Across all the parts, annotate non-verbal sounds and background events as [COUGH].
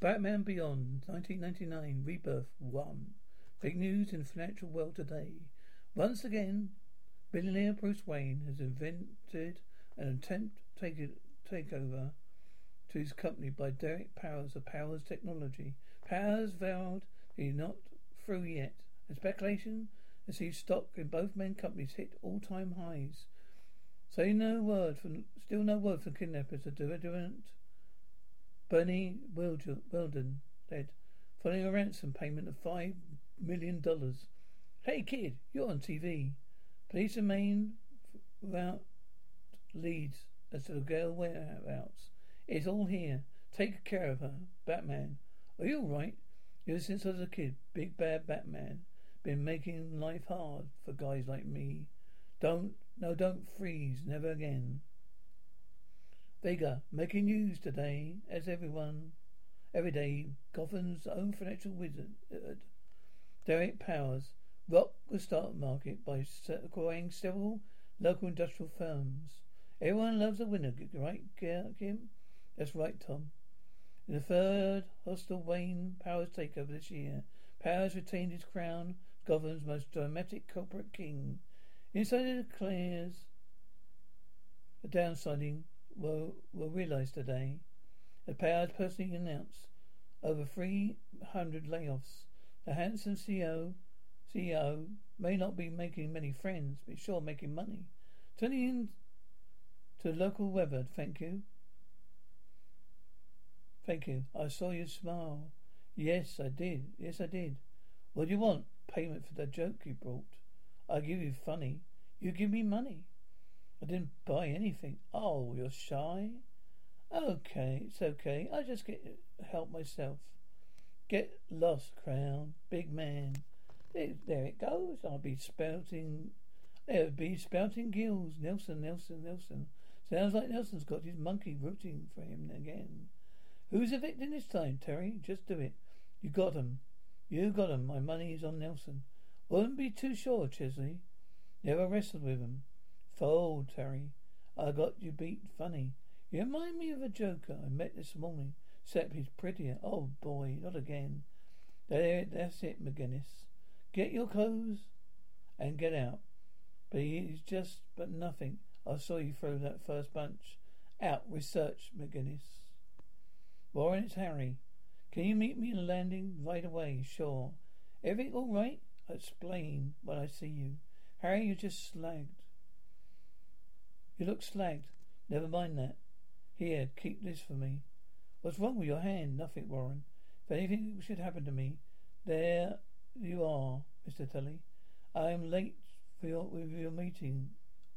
Batman Beyond, 1999, Rebirth 1. Big news in the financial world today. Once again, billionaire Bruce Wayne has invented an attempt take takeover to his company by Derek Powers of Powers Technology. Powers vowed he's not through yet. And speculation has seen stock in both main companies hit all-time highs. Say no word from, still no word from kidnappers or Durant Bernie Weldon led, following a ransom payment of five million dollars. Hey kid, you're on TV. Police remain without leads as to the girl whereabouts. It's all here. Take care of her. Batman. Are you alright? Ever since I was a kid, big bad Batman. Been making life hard for guys like me. Don't, no, don't freeze. Never again. Vega, making news today, as everyone, every day, Gotham's own financial wizard, uh, Derek Powers, rocked the stock market by acquiring several local industrial firms. Everyone loves a winner, right, Kim? That's right, Tom. In the third hostile Wayne Powers takeover this year, Powers retained his crown, Gotham's most dramatic corporate king. Insider declares a downsizing will, will realize today. The Powers personally announced over 300 layoffs. The handsome CEO, CEO may not be making many friends, but sure making money. Turning in to local weather, thank you. Thank you. I saw you smile. Yes, I did. Yes, I did. What do you want? Payment for that joke you brought. I give you funny. You give me money. I didn't buy anything. Oh, you're shy? Okay, it's okay. I just get help myself. Get lost, crown. Big man. There, there it goes. I'll be spouting. There'll be spouting gills. Nelson, Nelson, Nelson. Sounds like Nelson's got his monkey rooting for him again. Who's the victim this time, Terry? Just do it. You got him. You got him. My money is on Nelson. Wouldn't be too sure, Chelsea. Never wrestled with him. Fold, Terry. I got you beat funny. You remind me of a joker I met this morning, except he's prettier. Oh boy, not again. There, that's it, McGinnis. Get your clothes and get out. But he's just but nothing. I saw you throw that first bunch. Out, research, McGinnis. Warren, it's Harry. Can you meet me in the landing right away? Sure. Everything all right? I'll explain when I see you. Harry, you just slagged. You look slagged. Never mind that. Here, keep this for me. What's wrong with your hand? Nothing, Warren. If anything should happen to me, there you are, Mr. Tully. I am late for your, with your meeting.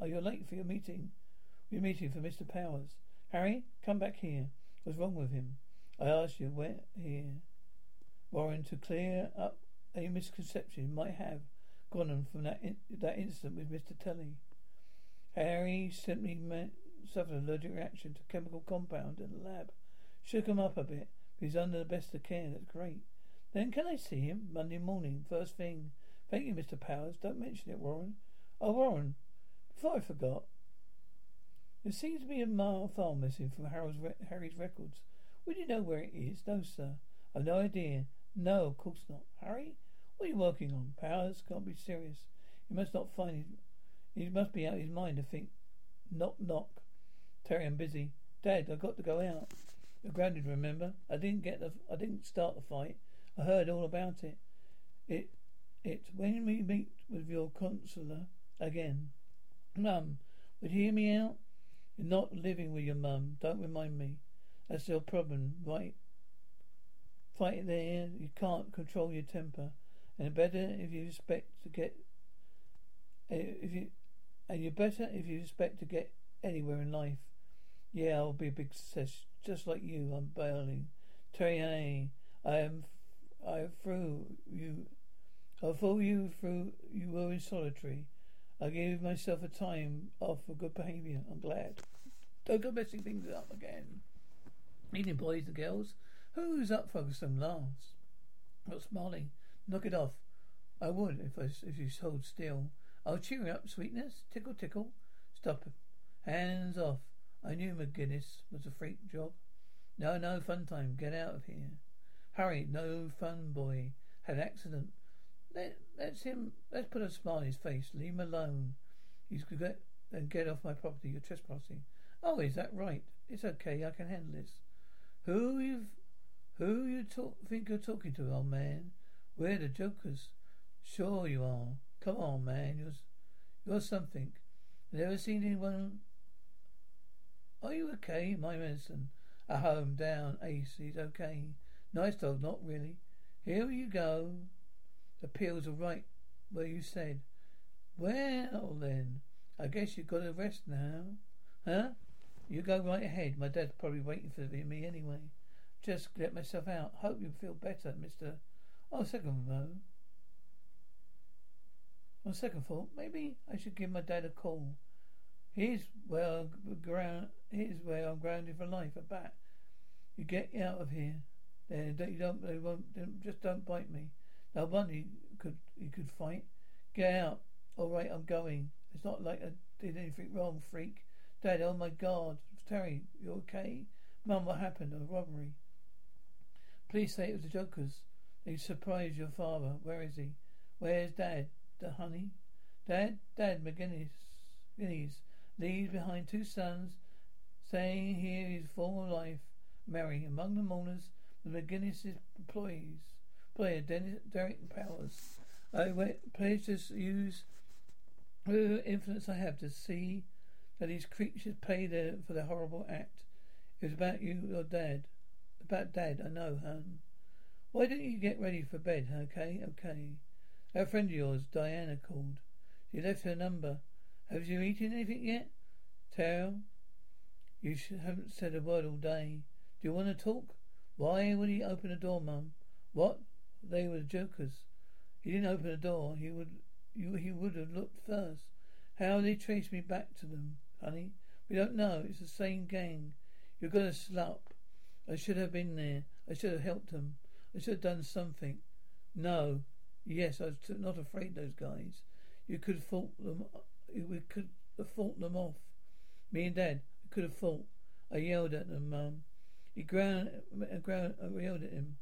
Are you late for your meeting? Your meeting for Mr. Powers. Harry, come back here. What's wrong with him? I asked you, where here? Warren, to clear up a misconception might have gone on from that in, that incident with Mr. Tully. Harry simply suffered an allergic reaction to a chemical compound in the lab. Shook him up a bit. He's under the best of care. That's great. Then can I see him Monday morning, first thing? Thank you, Mr. Powers. Don't mention it, Warren. Oh, Warren, before I forgot, there seems to be a mile file missing from re- Harry's records. Would you know where it is? No, sir. I've no idea. No, of course not. Harry, what are you working on? Powers can't be serious. You must not find it. He must be out of his mind to think. Knock, knock. Terry, I'm busy. Dad, I've got to go out. You're grounded, remember? I didn't get the, I didn't start the fight. I heard all about it. It, it, when we meet with your consular again. Mum, would you hear me out? You're not living with your mum. Don't remind me. That's your problem, right? Fight there. You can't control your temper. And better if you expect to get, eh, if you, and you're better if you expect to get anywhere in life. Yeah, I'll be a big success, just like you. I'm bailing. Terry, I am, I through you. I'll fool you through. You were in solitary. I gave myself a time off for good behaviour. I'm glad. Don't go messing things up again. Evening, boys and girls. Who's up for some laughs? Not smiling. Knock it off. I would if I if you hold still. I'll cheer up, sweetness. Tickle, tickle. Stop. him. Hands off. I knew McGinnis was a freak job. No, no fun time. Get out of here. Hurry. No fun, boy. Had accident. Let, let's him, let's put a smile on his face. Leave him alone. He's get, and get off my property. You're trespassing. Oh, is that right? It's okay. I can handle this. Who you, who you talk, think you're talking to, old man? We're the jokers. Sure you are. Come on, man. You're, you're something. Never seen anyone. Are you okay? My medicine. At home, down. Ace, he's okay. Nice dog, not really. Here you go. The pills are right where you said. Well then, I guess you've got to rest now. Huh? You go right ahead. My dad's probably waiting for me anyway. Just let myself out. Hope you feel better, Mister. Oh, second though. On second thought, maybe I should give my dad a call. Where I'm ground. Here's where I'm grounded for life. A bat. You get out of here. Then you don't. They won't. Just don't bite me. No wonder you could you could fight. Get out. All right, I'm going. It's not like I did anything wrong, freak. Dad, oh my God, Terry, you okay? Mum, what happened? A robbery. Please say it was the Jokers. They surprised your father. Where is he? Where's Dad? The honey? Dad, Dad McGinnis, McGinnis leaves behind two sons, saying here his former life. Mary, among the mourners, the McGinnis employees player Dennis, Derek Powers. I went, pledged to use whatever influence I have to see that these creatures pay their, for their horrible act. It was about you, your dad. About dad, I know, hon. Why didn't you get ready for bed? Okay, okay. That friend of yours, Dana, called. She left her number. Have you eaten anything yet? Tell. You haven't said a word all day. Do you want to talk? Why would he open the door, Mum? What? They were jokers. He didn't open the door. He would you he would have looked first. How they traced me back to them, honey? We don't know. It's the same gang. You're gonna slut. I should have been there. I should have helped them. I should have done something. No. Yes, I was not afraid those guys. You could have fought them. Uh, we could have fought them off. Me and Dad. We could have fought. I yelled at them, Mum. He ground, uh, ground, uh, I yelled at him.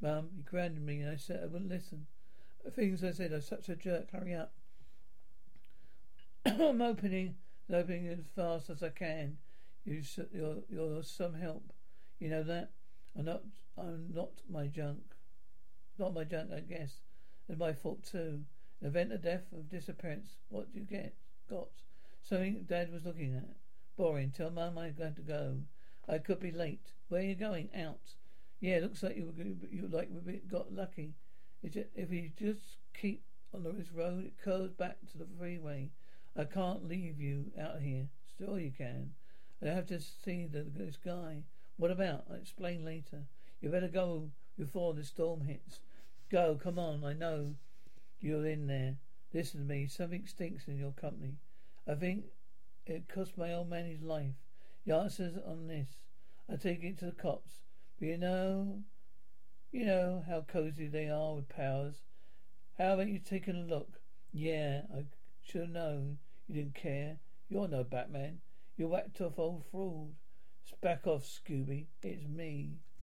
Mum, he grounded me and I said I wouldn't listen. The things I said, I was such a jerk. Hurry up. [COUGHS] I'm opening, opening as fast as I can. You, you're, you're some help. You know that. I'm not. I'm not my junk. Not my junk, I guess. It's my fault too. Event of death, of disappearance. What do you get? Got something Dad was looking at. Boring. Tell Mum I'm going to go. I could be late. Where are you going? Out. Yeah, looks like you you like we got lucky. If you just keep on this road, it curves back to the freeway. I can't leave you out here. Still, you can. I have to see the, this guy. What about? I'll explain later. You better go before the storm hits. Go, come on. I know you're in there. Listen to me. Something stinks in your company. I think it cost my old man his life. The answer's on this. I take it to the cops. But you know, you know how cozy they are with powers. How about you taking a look? Yeah, I should have known. You didn't care. You're no Batman. You're whacked off old fraud. Back off, Scooby. It's me.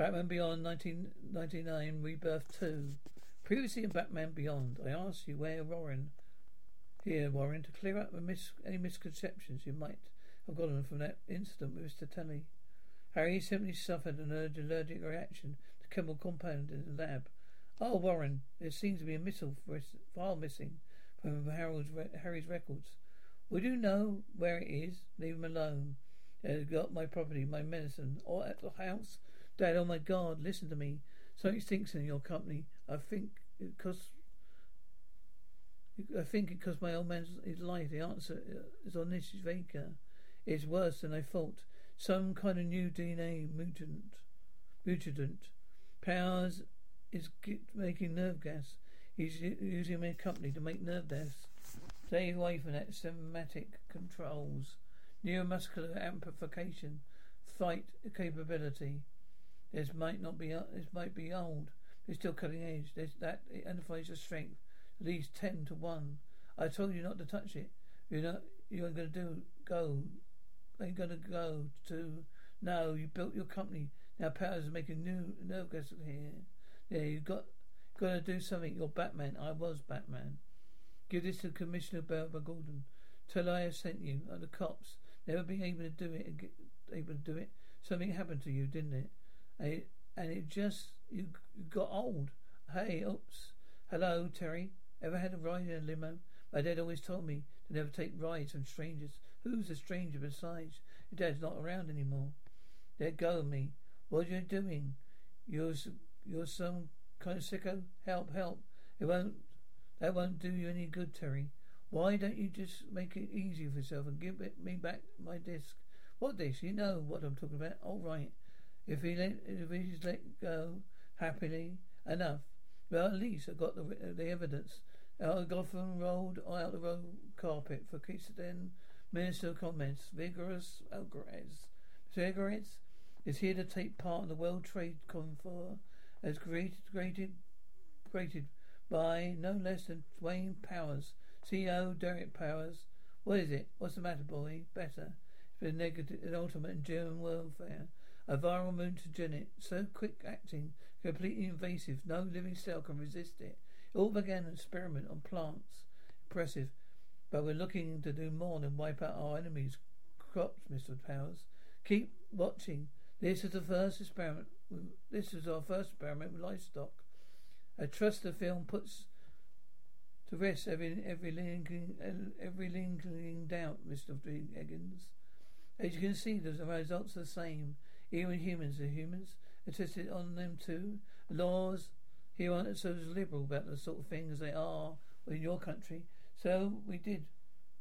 Batman Beyond 1999 Rebirth 2. Previously in Batman Beyond, I asked you where Warren. Here, Warren, to clear up mis- any misconceptions you might have gotten from that incident with Mr. Tully. Harry simply suffered an allergic reaction to chemical compound in the lab. Oh, Warren, there seems to be a missile file missing from Harold's, Harry's records. Would you know where it is? Leave him alone. He's got my property, my medicine, or at the house. Dad, oh my God, listen to me. Something stinks in your company. I think because I think because my old man's his life. The answer is on this Vega. It's worse than I thought. Some kind of new DNA mutant. Mutant. Powers is making nerve gas. He's using my company to make nerve gas. Stay away from that somatic controls. Neuromuscular amplification. Fight capability. This might not be. This might be old. It's still cutting edge. There's that it identifies your strength. At least ten to one. I told you not to touch it. You're not. You're going to do go. Ain't going to go to. No, you built your company. Now Powers is making new nerve gas here. Yeah, you got got to do something. You're Batman. I was Batman. Give this to Commissioner Barbara Gordon. Tell her I have sent you. Like the cops never been able to do it. Uh, able to do it. Something happened to you, didn't it? And it just you got old. Hey, oops. Hello, Terry. Ever had a ride in a limo? My dad always told me to never take rides from strangers. Who's a stranger besides? Your dad's not around anymore. Let go of me. What are you doing? You're you're some kind of sicko. Help! Help! It won't. That won't do you any good, Terry. Why don't you just make it easy for yourself and give it, me back my disc? What disc? You know what I'm talking about. All right. If he let, if he's let go happily enough, well, at least I got the the evidence. Out Gotham rolled out the road carpet for Keystone Minister comments. Vigorous Alvarez. Vigorous is here to take part in the World Trade Confer as created, created, created by no less than Wayne Powers, CEO Derek Powers. What is it? What's the matter, boy? Better. It's been negative, an ultimate in German warfare. A viral mutagenic, so quick acting, completely invasive, no living cell can resist it. It all began an experiment on plants. Impressive. But we're looking to do more than wipe out our enemies' crops, Mr. Powers. Keep watching. This is the first experiment. This is our first experiment with livestock. I trust the film puts to rest every every lingering every lingering doubt, Mr. Eggins. As you can see, the results are the same. Even humans are humans. Are tested on them too. Laws here aren't so liberal about the sort of things they are in your country. So we did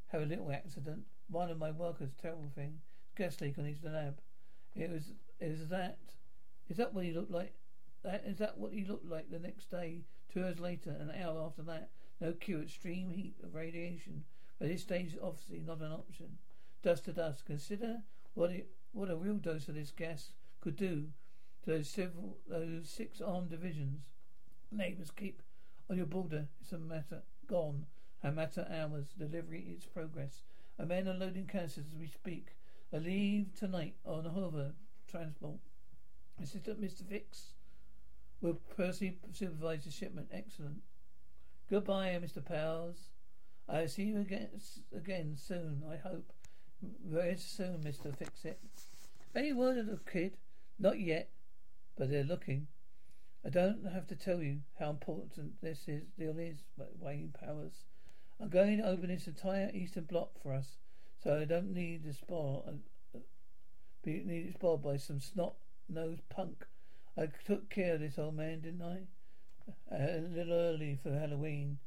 have a little accident. One of my workers, terrible thing, gas leak on his lab. It was is that is that what he looked like? That is that what he looked like the next day? Two hours later, an hour after that, no cure, extreme heat of radiation. But this stage is obviously not an option. Dust to dust. Consider what it what a real dose of this gas could do to those those six armed divisions. Neighbours keep on your border. It's a matter gone. A matter hours. Delivery its progress. A men are loading canisters as we speak. A leave tonight on hover transport. Assistant Mr. Fixx will personally supervise the shipment. Excellent. Goodbye, Mr. Powers. I'll see you again again soon, I hope. Very soon, Mr. Fix-It. Any word of the kid? Not yet, but they're looking. I don't have to tell you how important this is, deal is, Wayne Powers. I'm going to open this entire eastern block for us, so I don't need to spoil, uh, be needed spoiled by some snot-nosed punk. I took care of this old man, didn't I? A little early for Halloween,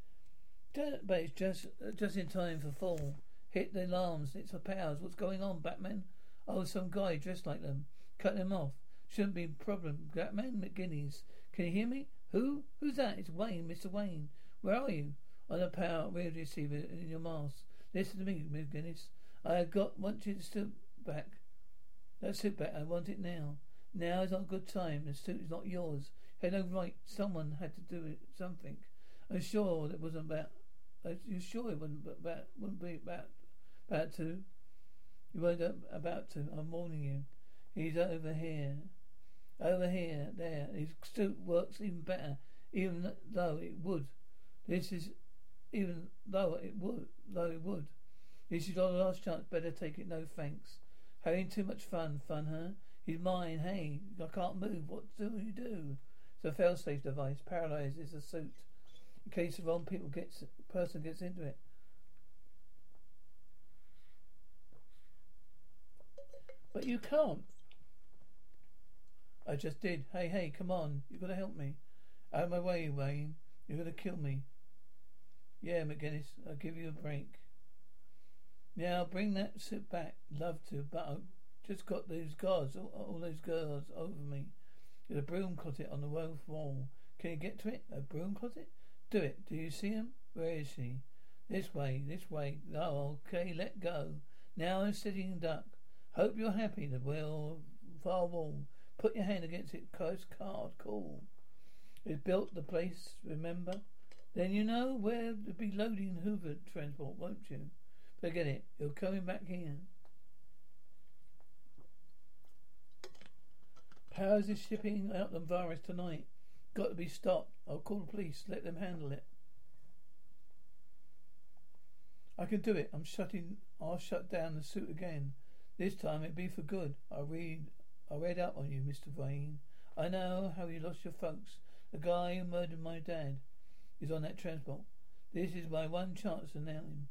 but it's just just in time for fall. Hit the alarms. It's a powers. What's going on, Batman? Oh, some guy dressed like them. Cut them off. Shouldn't be a problem. Batman McGinnis. Can you hear me? Who? Who's that? It's Wayne, Mr. Wayne. Where are you? On the power radio receiver in your mask. Listen to me, McGinnis. I got want you to sit back. Don't sit back. I want it now. Now is not a good time. The suit is not yours. You had no right. Someone had to do it. Something. I'm sure it wasn't about. You're sure it wasn't about? Wouldn't be about. About to. You weren't about to. I'm warning you. He's over here. Over here. There. His suit works even better. Even though it would. This is. Even though it would. Though it would. This is our last chance. Better take it. No thanks. Having too much fun. Fun, huh? He's mine. Hey, I can't move. What do you do? It's a fail-safe device. Paralyzes the suit in case the wrong people gets person gets into it. But you can't. I just did. Hey, hey, come on. You've gotta help me. Out of my way, Wayne. You're gonna kill me. Yeah, McGinnis, I'll give you a break. Now bring that suit back. Love to, but I've just got those guards, all, all those guards over me. There's a broom closet on the wall. Can you get to it? A broom closet? Do it. Do you see him? Where is he? This way, this way. Oh, okay, let go. Now I'm sitting duck. Hope you're happy. The wheel, far wall. Put your hand against it. Coast card. Cool. It built the place, remember? Then you know where to be loading hover transport, won't you? Forget it. You're coming back here. Powers is shipping out the virus tonight. Got to be stopped. I'll call the police. Let them handle it. I can do it. I'm shutting. I'll shut down the suit again. This time it'll be for good. I read. I read up on you, Mister Wayne. I know how you lost your folks. The guy who murdered my dad is on that transport. This is my one chance to nail him.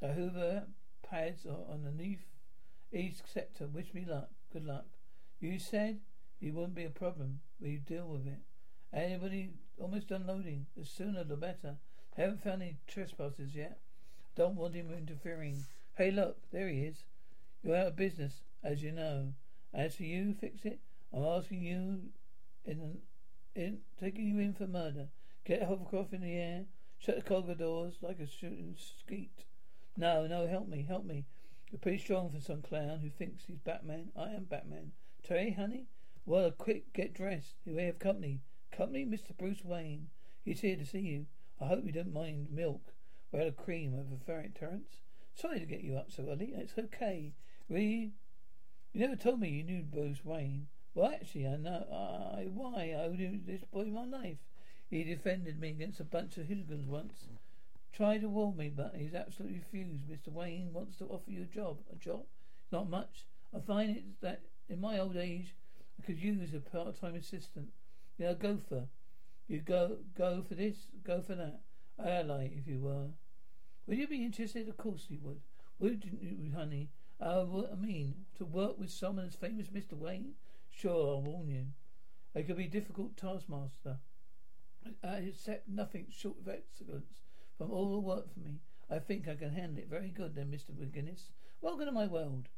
The hover pads are underneath east sector. Wish me luck. Good luck. You said it wouldn't be a problem. We deal with it. Anybody almost unloading. The sooner the better. Haven't found any trespassers yet. Don't want him interfering. Hey, look, there he is. You're out of business, as you know. As for you, fix it. I'm asking you, in, in taking you in for murder. Get hovercraft in the air. Shut the cargo doors like a shooting skeet. No, no, help me, help me. You're pretty strong for some clown who thinks he's Batman. I am Batman. Terry, honey? Well, quick, get dressed. We have company. Company, Mr. Bruce Wayne. He's here to see you. I hope you don't mind milk without a cream over ferret Terence. Sorry to get you up so early. It's okay. We. You never told me you knew Bruce Wayne. Well, actually, I know. I why I owed this boy my life. He defended me against a bunch of hooligans once. Tried to warn me, but he's absolutely refused. Mr. Wayne wants to offer you a job. A job? Not much. I find it that in my old age, I could use a part-time assistant. You know, go for. You go go for this, go for that. Ally, if you were. Would you be interested? Of course you would. Wouldn't you, honey? Uh, I mean, to work with someone as famous as Mr. Wayne? Sure, I'll warn you. It could be a difficult taskmaster. I accept nothing short of excellence from all the work for me. I think I can handle it very good then, Mr. McGinnis. Welcome to my world.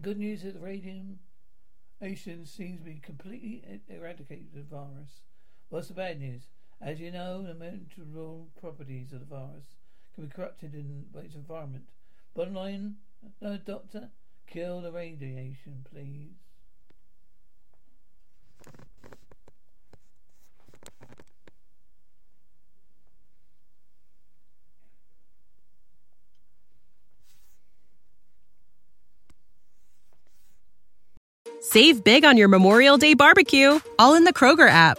Good news is the radiation seems to be completely eradicated the virus. What's the bad news? As you know, the mental properties of the virus can be corrupted in its environment. Bottom line, no doctor, kill the radiation, please. Save big on your Memorial Day barbecue, all in the Kroger app.